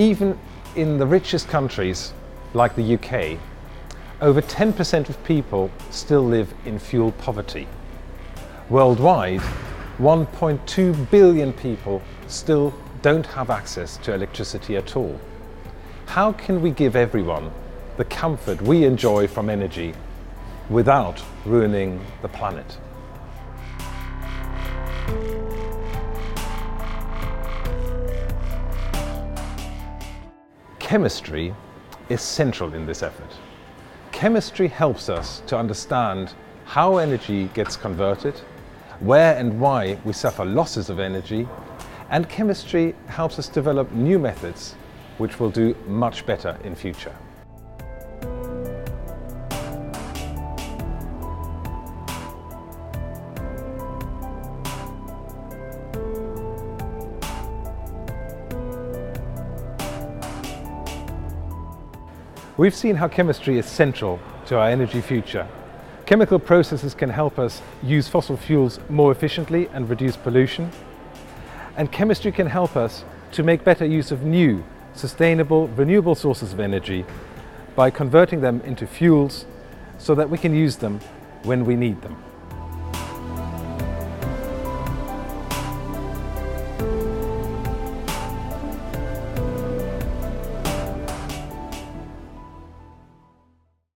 Even in the richest countries, like the UK, over 10% of people still live in fuel poverty. Worldwide, 1.2 billion people still don't have access to electricity at all. How can we give everyone the comfort we enjoy from energy without ruining the planet? Chemistry is central in this effort. Chemistry helps us to understand how energy gets converted, where and why we suffer losses of energy, and chemistry helps us develop new methods which will do much better in future. We've seen how chemistry is central to our energy future. Chemical processes can help us use fossil fuels more efficiently and reduce pollution. And chemistry can help us to make better use of new, sustainable, renewable sources of energy by converting them into fuels so that we can use them when we need them.